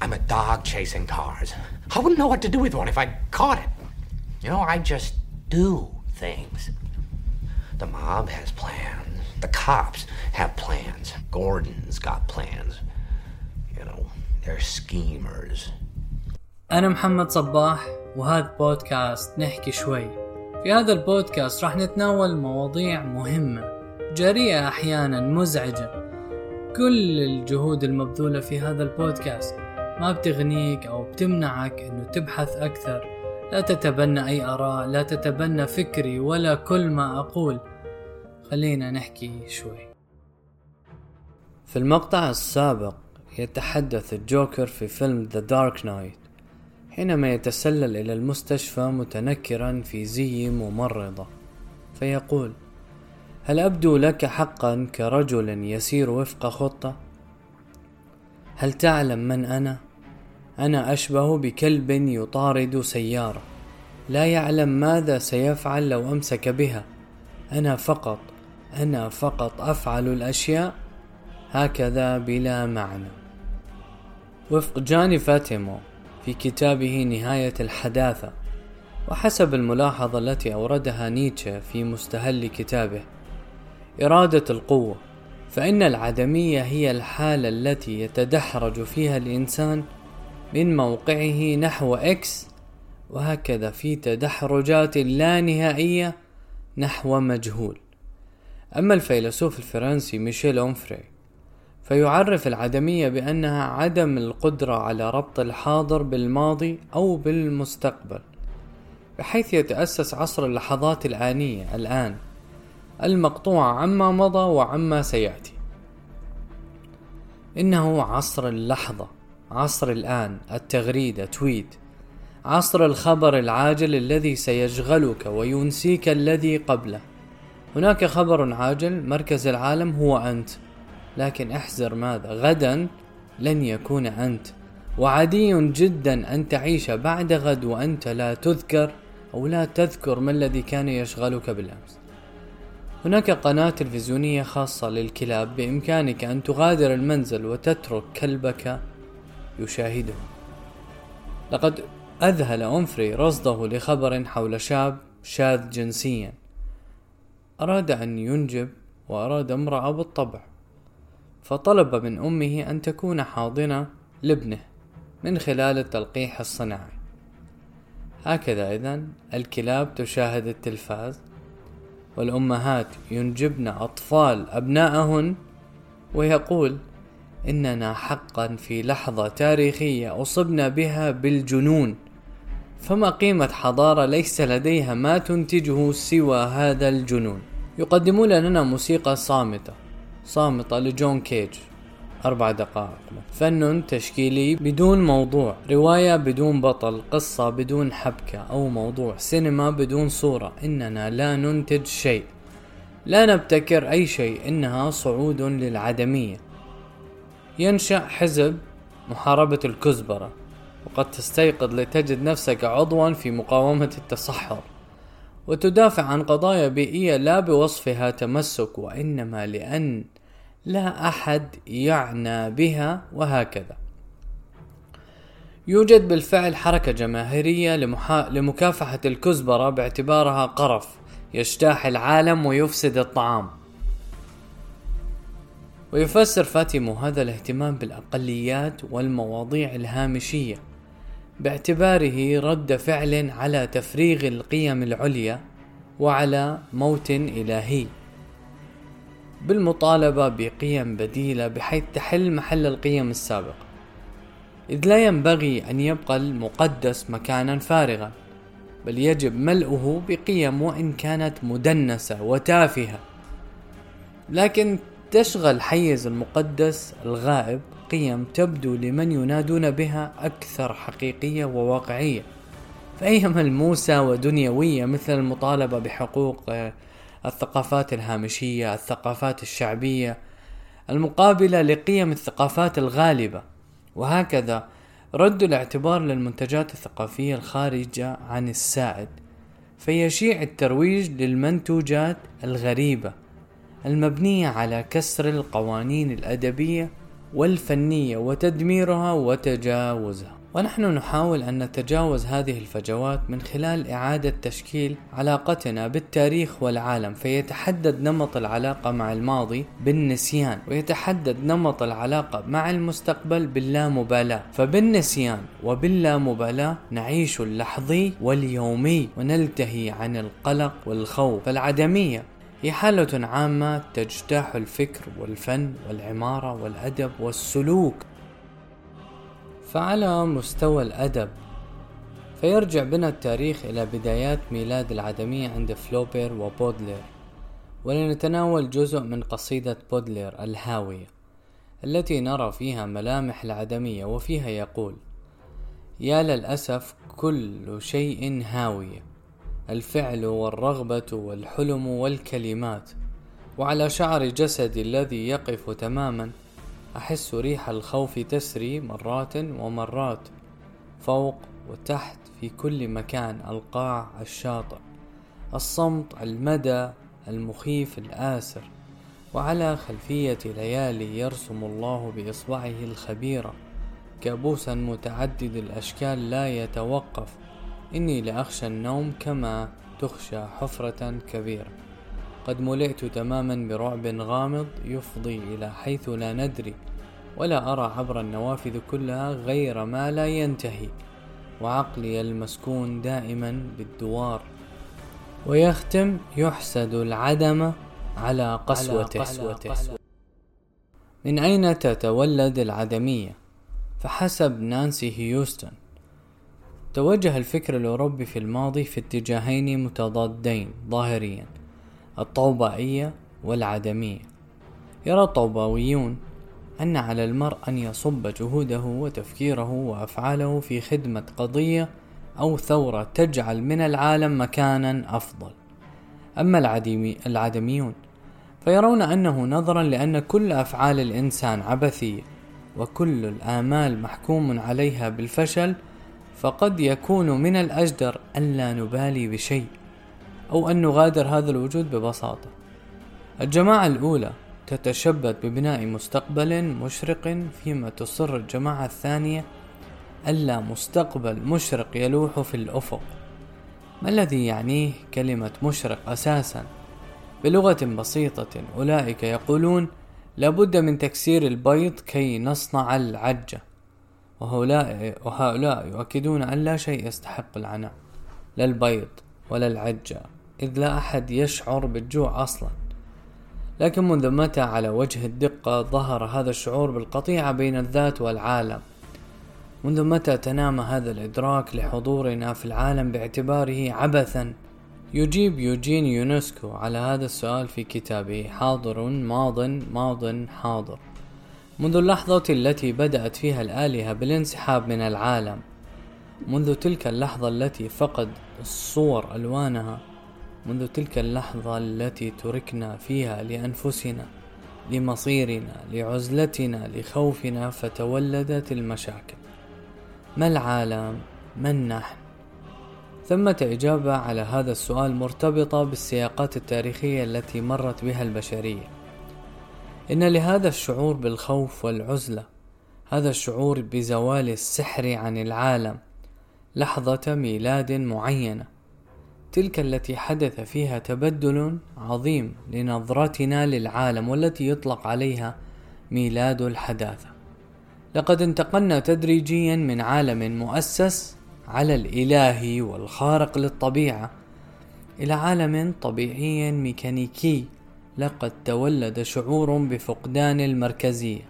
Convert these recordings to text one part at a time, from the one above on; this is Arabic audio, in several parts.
I'm a dog chasing cars. I wouldn't know what to do with one if I caught it. You know, I just do things. The mob has plans. The cops have plans. Gordon's got plans. You know, they're schemers. أنا محمد صباح وهذا بودكاست نحكي شوي في هذا البودكاست راح نتناول مواضيع مهمة جريئة أحيانا مزعجة كل الجهود المبذولة في هذا البودكاست ما بتغنيك أو بتمنعك أنه تبحث أكثر لا تتبنى أي آراء لا تتبنى فكري ولا كل ما أقول خلينا نحكي شوي في المقطع السابق يتحدث الجوكر في فيلم The Dark Knight حينما يتسلل إلى المستشفى متنكرا في زي ممرضة فيقول هل أبدو لك حقا كرجل يسير وفق خطة؟ هل تعلم من أنا؟ أنا أشبه بكلب يطارد سيارة. لا يعلم ماذا سيفعل لو أمسك بها. أنا فقط أنا فقط أفعل الأشياء هكذا بلا معنى. وفق جاني فاتيمو في كتابه نهاية الحداثة وحسب الملاحظة التي أوردها نيتشه في مستهل كتابه إرادة القوة فإن العدمية هي الحالة التي يتدحرج فيها الإنسان من موقعه نحو X وهكذا في تدحرجات لا نهائية نحو مجهول. أما الفيلسوف الفرنسي ميشيل أونفري فيعرف العدمية بأنها عدم القدرة على ربط الحاضر بالماضي أو بالمستقبل بحيث يتأسس عصر اللحظات الآنية الآن المقطوعة عما مضى وعما سيأتي. إنه عصر اللحظة. عصر الآن التغريدة تويت عصر الخبر العاجل الذي سيشغلك وينسيك الذي قبله. هناك خبر عاجل مركز العالم هو أنت. لكن احذر ماذا؟ غدا لن يكون أنت. وعادي جدا أن تعيش بعد غد وأنت لا تذكر أو لا تذكر ما الذي كان يشغلك بالأمس. هناك قناة تلفزيونية خاصة للكلاب بإمكانك أن تغادر المنزل وتترك كلبك يشاهده. لقد أذهل أنفري رصده لخبر حول شاب شاذ جنسيا. أراد أن ينجب وأراد امرأة بالطبع. فطلب من أمه أن تكون حاضنة لابنه من خلال التلقيح الصناعي. هكذا إذا الكلاب تشاهد التلفاز والأمهات ينجبن أطفال أبناءهن ويقول إننا حقا في لحظة تاريخية أصبنا بها بالجنون. فما قيمة حضارة ليس لديها ما تنتجه سوى هذا الجنون. يقدمون لنا موسيقى صامتة. صامتة لجون كيج أربع دقائق. فن تشكيلي بدون موضوع. رواية بدون بطل. قصة بدون حبكة. أو موضوع. سينما بدون صورة. إننا لا ننتج شيء. لا نبتكر أي شيء. إنها صعود للعدمية. ينشأ حزب محاربة الكزبرة وقد تستيقظ لتجد نفسك عضوا في مقاومة التصحر. وتدافع عن قضايا بيئية لا بوصفها تمسك وإنما لأن لا أحد يعنى بها وهكذا. يوجد بالفعل حركة جماهيرية لمحا... لمكافحة الكزبرة باعتبارها قرف يجتاح العالم ويفسد الطعام. ويفسر فاتيمو هذا الاهتمام بالأقليات والمواضيع الهامشية باعتباره رد فعل على تفريغ القيم العليا وعلى موت إلهي. بالمطالبة بقيم بديلة بحيث تحل محل القيم السابقة إذ لا ينبغي أن يبقى المقدس مكانا فارغا بل يجب ملؤه بقيم وإن كانت مدنسة وتافهة. لكن تشغل حيز المقدس الغائب قيم تبدو لمن ينادون بها أكثر حقيقية وواقعية. فهي ملموسة ودنيوية مثل المطالبة بحقوق الثقافات الهامشية الثقافات الشعبية المقابلة لقيم الثقافات الغالبة. وهكذا رد الاعتبار للمنتجات الثقافية الخارجة عن السائد فيشيع الترويج للمنتوجات الغريبة. المبنية على كسر القوانين الأدبية والفنية وتدميرها وتجاوزها. ونحن نحاول أن نتجاوز هذه الفجوات من خلال إعادة تشكيل علاقتنا بالتاريخ والعالم فيتحدد نمط العلاقة مع الماضي بالنسيان ويتحدد نمط العلاقة مع المستقبل باللامبالاة. فبالنسيان وباللامبالاة نعيش اللحظي واليومي ونلتهي عن القلق والخوف. فالعدمية هي حالة عامة تجتاح الفكر والفن والعمارة والأدب والسلوك. فعلى مستوى الأدب فيرجع بنا التاريخ إلى بدايات ميلاد العدمية عند فلوبير وبودلير. ولنتناول جزء من قصيدة بودلير الهاوية التي نرى فيها ملامح العدمية وفيها يقول يا للأسف كل شيء هاوية. الفعل والرغبة والحلم والكلمات. وعلى شعر جسدي الذي يقف تماما أحس ريح الخوف تسري مرات ومرات. فوق وتحت في كل مكان القاع الشاطئ الصمت المدى المخيف الآسر. وعلى خلفية ليالي يرسم الله بإصبعه الخبيرة كابوسا متعدد الأشكال لا يتوقف. إني لأخشى النوم كما تخشى حفرة كبيرة قد ملئت تماما برعب غامض يفضي إلى حيث لا ندري ولا أرى عبر النوافذ كلها غير ما لا ينتهي وعقلي المسكون دائما بالدوار ويختم يحسد العدم على قسوته, قسوته. من أين تتولد العدمية؟ فحسب نانسي هيوستن توجه الفكر الأوروبي في الماضي في اتجاهين متضادين ظاهريا الطوبائية والعدمية. يرى الطوباويون أن على المرء أن يصب جهوده وتفكيره وأفعاله في خدمة قضية أو ثورة تجعل من العالم مكانا أفضل. أما العديمي العدميون فيرون أنه نظرا لأن كل أفعال الإنسان عبثية وكل الآمال محكوم عليها بالفشل فقد يكون من الأجدر أن لا نبالي بشيء أو أن نغادر هذا الوجود ببساطة. الجماعة الأولى تتشبث ببناء مستقبل مشرق فيما تصر الجماعة الثانية ألا مستقبل مشرق يلوح في الأفق. ما الذي يعنيه كلمة مشرق أساسا؟ بلغة بسيطة أولئك يقولون لابد من تكسير البيض كي نصنع العجة. وهؤلاء, وهؤلاء يؤكدون أن لا شيء يستحق العناء لا البيض ولا العجة إذ لا أحد يشعر بالجوع أصلا. لكن منذ متى على وجه الدقة ظهر هذا الشعور بالقطيعة بين الذات والعالم؟ منذ متى تنام هذا الإدراك لحضورنا في العالم باعتباره عبثا؟ يجيب يوجين يونسكو على هذا السؤال في كتابه حاضر ماض ماض حاضر. منذ اللحظة التي بدأت فيها الآلهة بالانسحاب من العالم منذ تلك اللحظة التي فقد الصور ألوانها منذ تلك اللحظة التي تركنا فيها لأنفسنا لمصيرنا لعزلتنا لخوفنا فتولدت المشاكل. ما العالم؟ من نحن ثمة إجابة على هذا السؤال مرتبطة بالسياقات التاريخية التي مرت بها البشرية. إن لهذا الشعور بالخوف والعزلة هذا الشعور بزوال السحر عن العالم لحظة ميلاد معينة. تلك التي حدث فيها تبدل عظيم لنظرتنا للعالم والتي يطلق عليها ميلاد الحداثة. لقد انتقلنا تدريجيا من عالم مؤسس على الإله والخارق للطبيعة إلى عالم طبيعي ميكانيكي. لقد تولد شعور بفقدان المركزية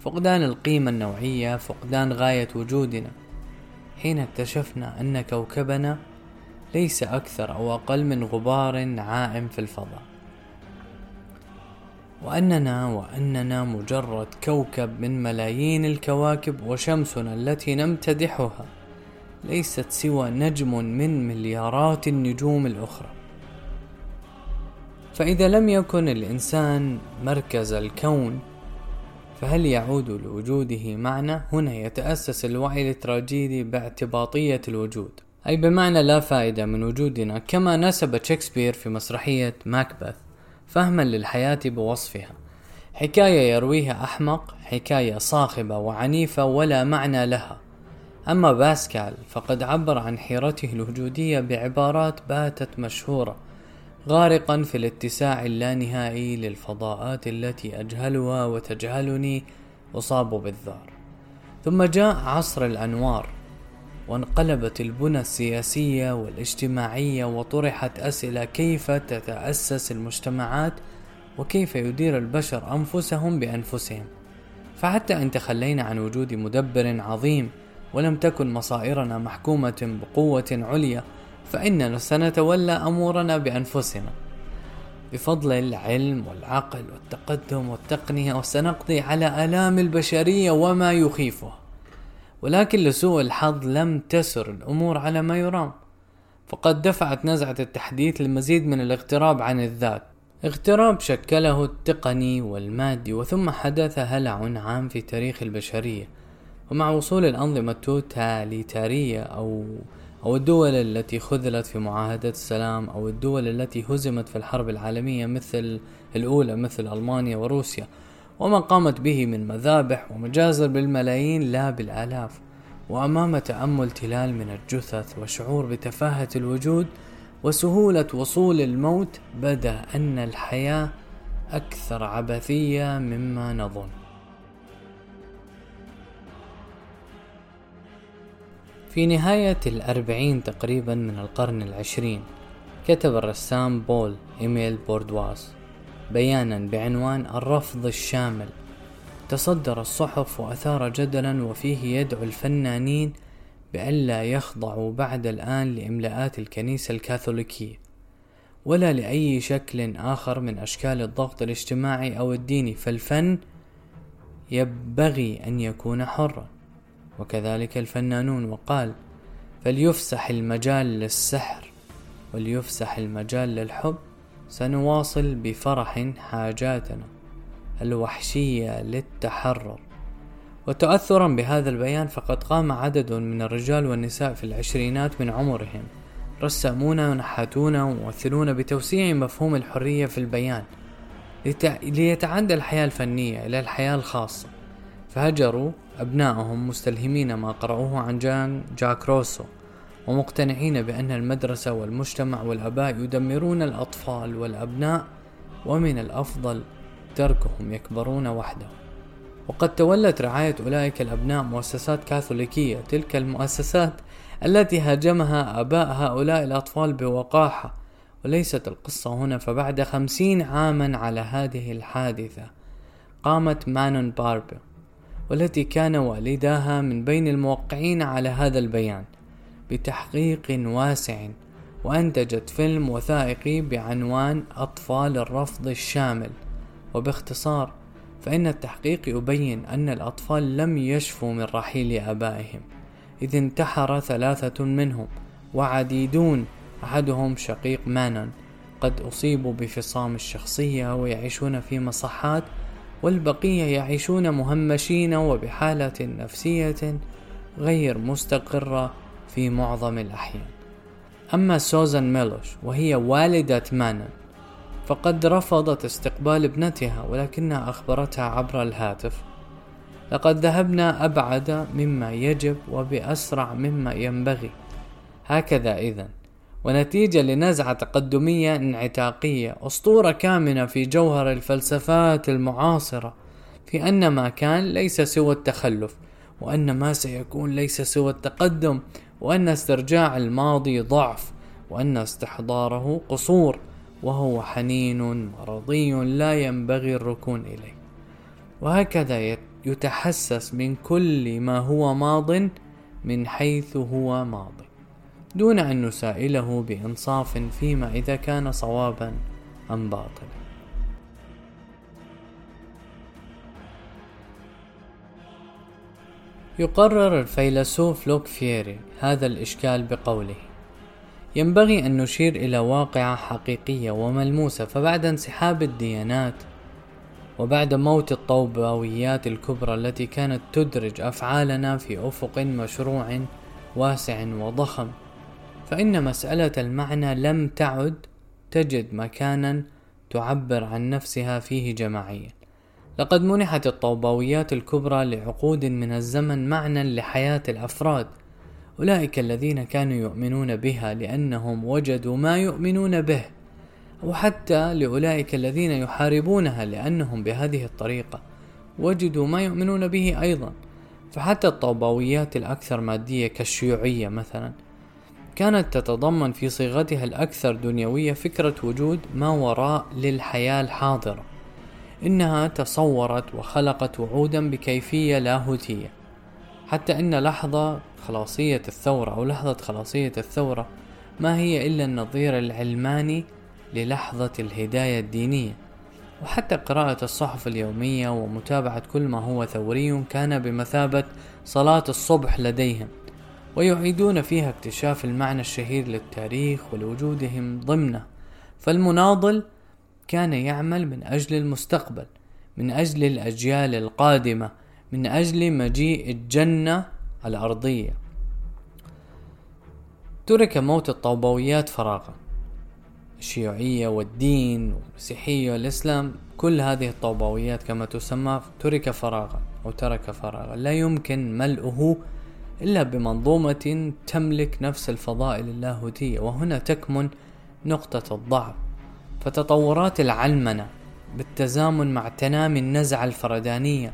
فقدان القيمة النوعية فقدان غاية وجودنا. حين اكتشفنا أن كوكبنا ليس أكثر أو أقل من غبار عائم في الفضاء. وأننا وأننا مجرد كوكب من ملايين الكواكب وشمسنا التي نمتدحها ليست سوى نجم من مليارات النجوم الأخرى. فإذا لم يكن الإنسان مركز الكون فهل يعود لوجوده معنى؟ هنا يتأسس الوعي التراجيدي باعتباطية الوجود. أي بمعنى لا فائدة من وجودنا كما نسب شكسبير في مسرحية ماكبث فهما للحياة بوصفها. حكاية يرويها أحمق حكاية صاخبة وعنيفة ولا معنى لها. أما باسكال فقد عبر عن حيرته الوجودية بعبارات باتت مشهورة غارقا في الاتساع اللانهائي للفضاءات التي أجهلها وتجهلني أصاب بالذعر ثم جاء عصر الأنوار وانقلبت البنى السياسية والاجتماعية وطرحت أسئلة كيف تتأسس المجتمعات وكيف يدير البشر أنفسهم بأنفسهم. فحتى إن تخلينا عن وجود مدبر عظيم ولم تكن مصائرنا محكومة بقوة عليا فإننا سنتولى أمورنا بأنفسنا. بفضل العلم والعقل والتقدم والتقنية وسنقضي على آلام البشرية وما يخيفها. ولكن لسوء الحظ لم تسر الأمور على ما يرام. فقد دفعت نزعة التحديث لمزيد من الاغتراب عن الذات. اغتراب شكله التقني والمادي وثم حدث هلع عام في تاريخ البشرية. ومع وصول الأنظمة التوتاليتارية أو أو الدول التي خذلت في معاهدة السلام أو الدول التي هزمت في الحرب العالمية مثل الأولى مثل ألمانيا وروسيا وما قامت به من مذابح ومجازر بالملايين لا بالآلاف. وأمام تأمل تلال من الجثث وشعور بتفاهة الوجود وسهولة وصول الموت بدأ أن الحياة أكثر عبثية مما نظن. في نهاية الأربعين تقريبا من القرن العشرين كتب الرسام بول إيميل بوردواس بيانا بعنوان الرفض الشامل. تصدر الصحف وأثار جدلا وفيه يدعو الفنانين بألا يخضعوا بعد الآن لإملاءات الكنيسة الكاثوليكية ولا لأي شكل آخر من أشكال الضغط الاجتماعي أو الديني فالفن ينبغي أن يكون حرا. وكذلك الفنانون وقال فليفسح المجال للسحر وليفسح المجال للحب سنواصل بفرح حاجاتنا الوحشية للتحرر. وتأثرا بهذا البيان فقد قام عدد من الرجال والنساء في العشرينات من عمرهم رسامون ونحاتون وممثلون بتوسيع مفهوم الحرية في البيان ليتعدى الحياة الفنية إلى الحياة الخاصة. فهجروا أبنائهم مستلهمين ما قرأوه عن جان جاك روسو ومقتنعين بأن المدرسة والمجتمع والآباء يدمرون الأطفال والأبناء ومن الأفضل تركهم يكبرون وحدهم وقد تولت رعاية أولئك الأبناء مؤسسات كاثوليكية تلك المؤسسات التي هاجمها آباء هؤلاء الأطفال بوقاحة. وليست القصة هنا فبعد خمسين عاما على هذه الحادثة قامت مانون باربي والتي كان والداها من بين الموقعين على هذا البيان بتحقيق واسع وأنتجت فيلم وثائقي بعنوان أطفال الرفض الشامل. وباختصار فإن التحقيق يبين أن الأطفال لم يشفوا من رحيل آبائهم إذ انتحر ثلاثة منهم وعديدون أحدهم شقيق مانون. قد أصيبوا بفصام الشخصية ويعيشون في مصحات والبقية يعيشون مهمشين وبحالة نفسية غير مستقرة في معظم الأحيان. أما سوزان ميلوش وهي والدة مانون فقد رفضت استقبال ابنتها ولكنها أخبرتها عبر الهاتف لقد ذهبنا أبعد مما يجب وبأسرع مما ينبغي. هكذا إذا ونتيجة لنزعة تقدمية انعتاقية أسطورة كامنة في جوهر الفلسفات المعاصرة في أن ما كان ليس سوى التخلف وأن ما سيكون ليس سوى التقدم وأن استرجاع الماضي ضعف وأن استحضاره قصور وهو حنين مرضي لا ينبغي الركون إليه. وهكذا يتحسس من كل ما هو ماض من حيث هو ماضي دون أن نسائله بإنصاف فيما إذا كان صوابا أم باطلا. يقرر الفيلسوف لوك فيري هذا الإشكال بقوله ينبغي أن نشير إلى واقعة حقيقية وملموسة فبعد انسحاب الديانات وبعد موت الطوباويات الكبرى التي كانت تدرج أفعالنا في أفق مشروع واسع وضخم فإن مسألة المعنى لم تعد تجد مكانا تعبر عن نفسها فيه جماعيا. لقد منحت الطوباويات الكبرى لعقود من الزمن معنى لحياة الأفراد. أولئك الذين كانوا يؤمنون بها لأنهم وجدوا ما يؤمنون به. أو حتى لأولئك الذين يحاربونها لأنهم بهذه الطريقة وجدوا ما يؤمنون به أيضا. فحتى الطوباويات الأكثر مادية كالشيوعية مثلا كانت تتضمن في صيغتها الأكثر دنيوية فكرة وجود ما وراء للحياة الحاضرة إنها تصورت وخلقت وعودا بكيفية لاهوتية حتى إن لحظة خلاصية الثورة أو لحظة خلاصية الثورة ما هي إلا النظير العلماني للحظة الهداية الدينية. وحتى قراءة الصحف اليومية ومتابعة كل ما هو ثوري كان بمثابة صلاة الصبح لديهم. ويعيدون فيها اكتشاف المعنى الشهير للتاريخ ولوجودهم ضمنه. فالمناضل كان يعمل من أجل المستقبل من أجل الأجيال القادمة من أجل مجيء الجنة الأرضية. ترك موت الطوبويات فراغا. الشيوعية والدين والمسيحية والإسلام كل هذه الطوباويات كما تسمى ترك فراغا أو ترك فراغا. لا يمكن ملئه إلا بمنظومة تملك نفس الفضائل اللاهوتية وهنا تكمن نقطة الضعف. فتطورات العلمنة بالتزامن مع تنامي النزعة الفردانية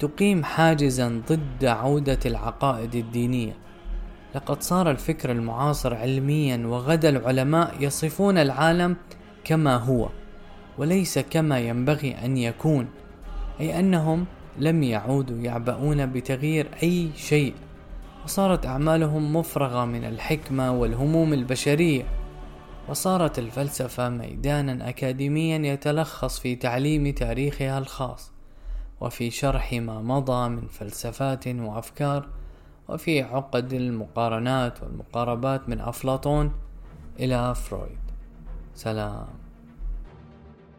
تقيم حاجزا ضد عودة العقائد الدينية. لقد صار الفكر المعاصر علميا وغدا العلماء يصفون العالم كما هو وليس كما ينبغي أن يكون أي أنهم لم يعودوا يعبؤون بتغيير أي شيء. وصارت أعمالهم مفرغة من الحكمة والهموم البشرية. وصارت الفلسفة ميدانا أكاديميا يتلخص في تعليم تاريخها الخاص وفي شرح ما مضى من فلسفات وأفكار وفي عقد المقارنات والمقاربات من أفلاطون إلى فرويد. سلام.